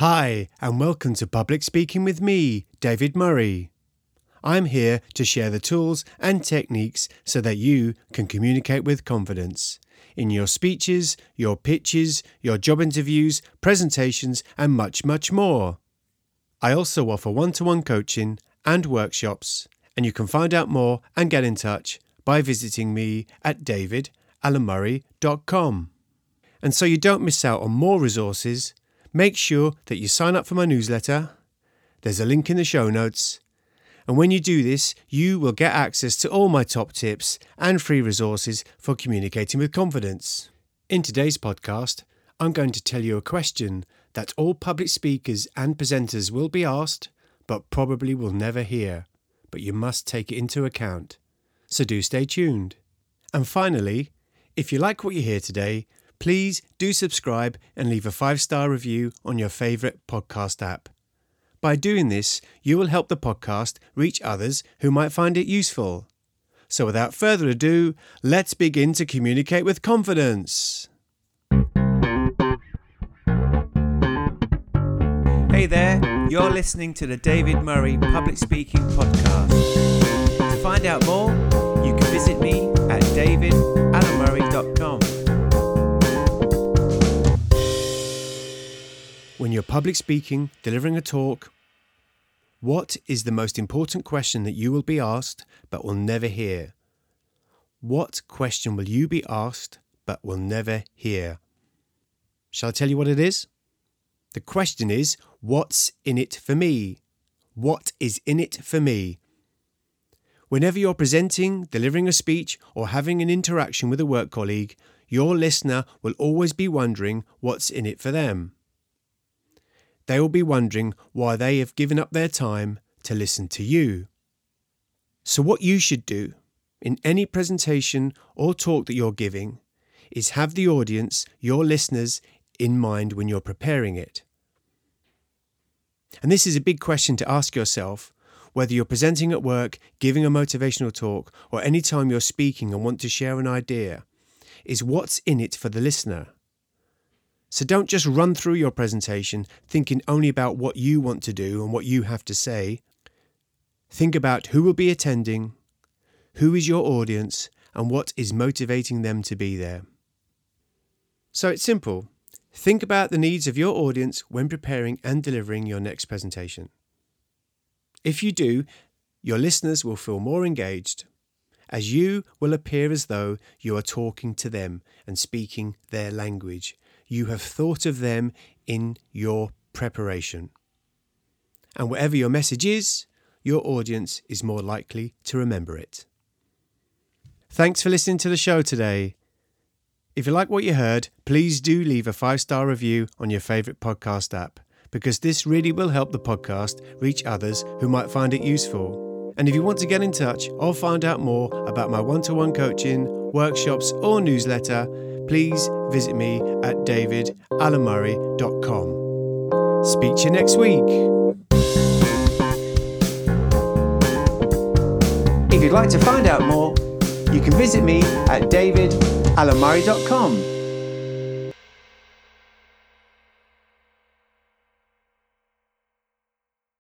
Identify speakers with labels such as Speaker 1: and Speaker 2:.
Speaker 1: Hi, and welcome to Public Speaking with me, David Murray. I'm here to share the tools and techniques so that you can communicate with confidence in your speeches, your pitches, your job interviews, presentations, and much, much more. I also offer one to one coaching and workshops, and you can find out more and get in touch by visiting me at davidalamurray.com. And so you don't miss out on more resources, make sure that you sign up for my newsletter. There's a link in the show notes. And when you do this, you will get access to all my top tips and free resources for communicating with confidence. In today's podcast, I'm going to tell you a question that all public speakers and presenters will be asked, but probably will never hear. But you must take it into account. So do stay tuned. And finally, if you like what you hear today, please do subscribe and leave a five star review on your favourite podcast app. By doing this, you will help the podcast reach others who might find it useful. So, without further ado, let's begin to communicate with confidence.
Speaker 2: Hey there, you're listening to the David Murray Public Speaking Podcast. To find out more, you can visit me at davidalamurray.com.
Speaker 1: you're public speaking, delivering a talk, what is the most important question that you will be asked but will never hear? What question will you be asked but will never hear? Shall I tell you what it is? The question is, what's in it for me? What is in it for me? Whenever you're presenting, delivering a speech, or having an interaction with a work colleague, your listener will always be wondering what's in it for them they will be wondering why they have given up their time to listen to you. So, what you should do in any presentation or talk that you're giving is have the audience, your listeners, in mind when you're preparing it. And this is a big question to ask yourself whether you're presenting at work, giving a motivational talk, or any time you're speaking and want to share an idea, is what's in it for the listener. So don't just run through your presentation thinking only about what you want to do and what you have to say. Think about who will be attending, who is your audience, and what is motivating them to be there. So it's simple. Think about the needs of your audience when preparing and delivering your next presentation. If you do, your listeners will feel more engaged, as you will appear as though you are talking to them and speaking their language, you have thought of them in your preparation. And whatever your message is, your audience is more likely to remember it. Thanks for listening to the show today. If you like what you heard, please do leave a five star review on your favourite podcast app because this really will help the podcast reach others who might find it useful. And if you want to get in touch or find out more about my one to one coaching, workshops, or newsletter, please visit me at davidalamurray.com. Speak to you next week.
Speaker 2: If you'd like to find out more, you can visit me at davidalamurray.com.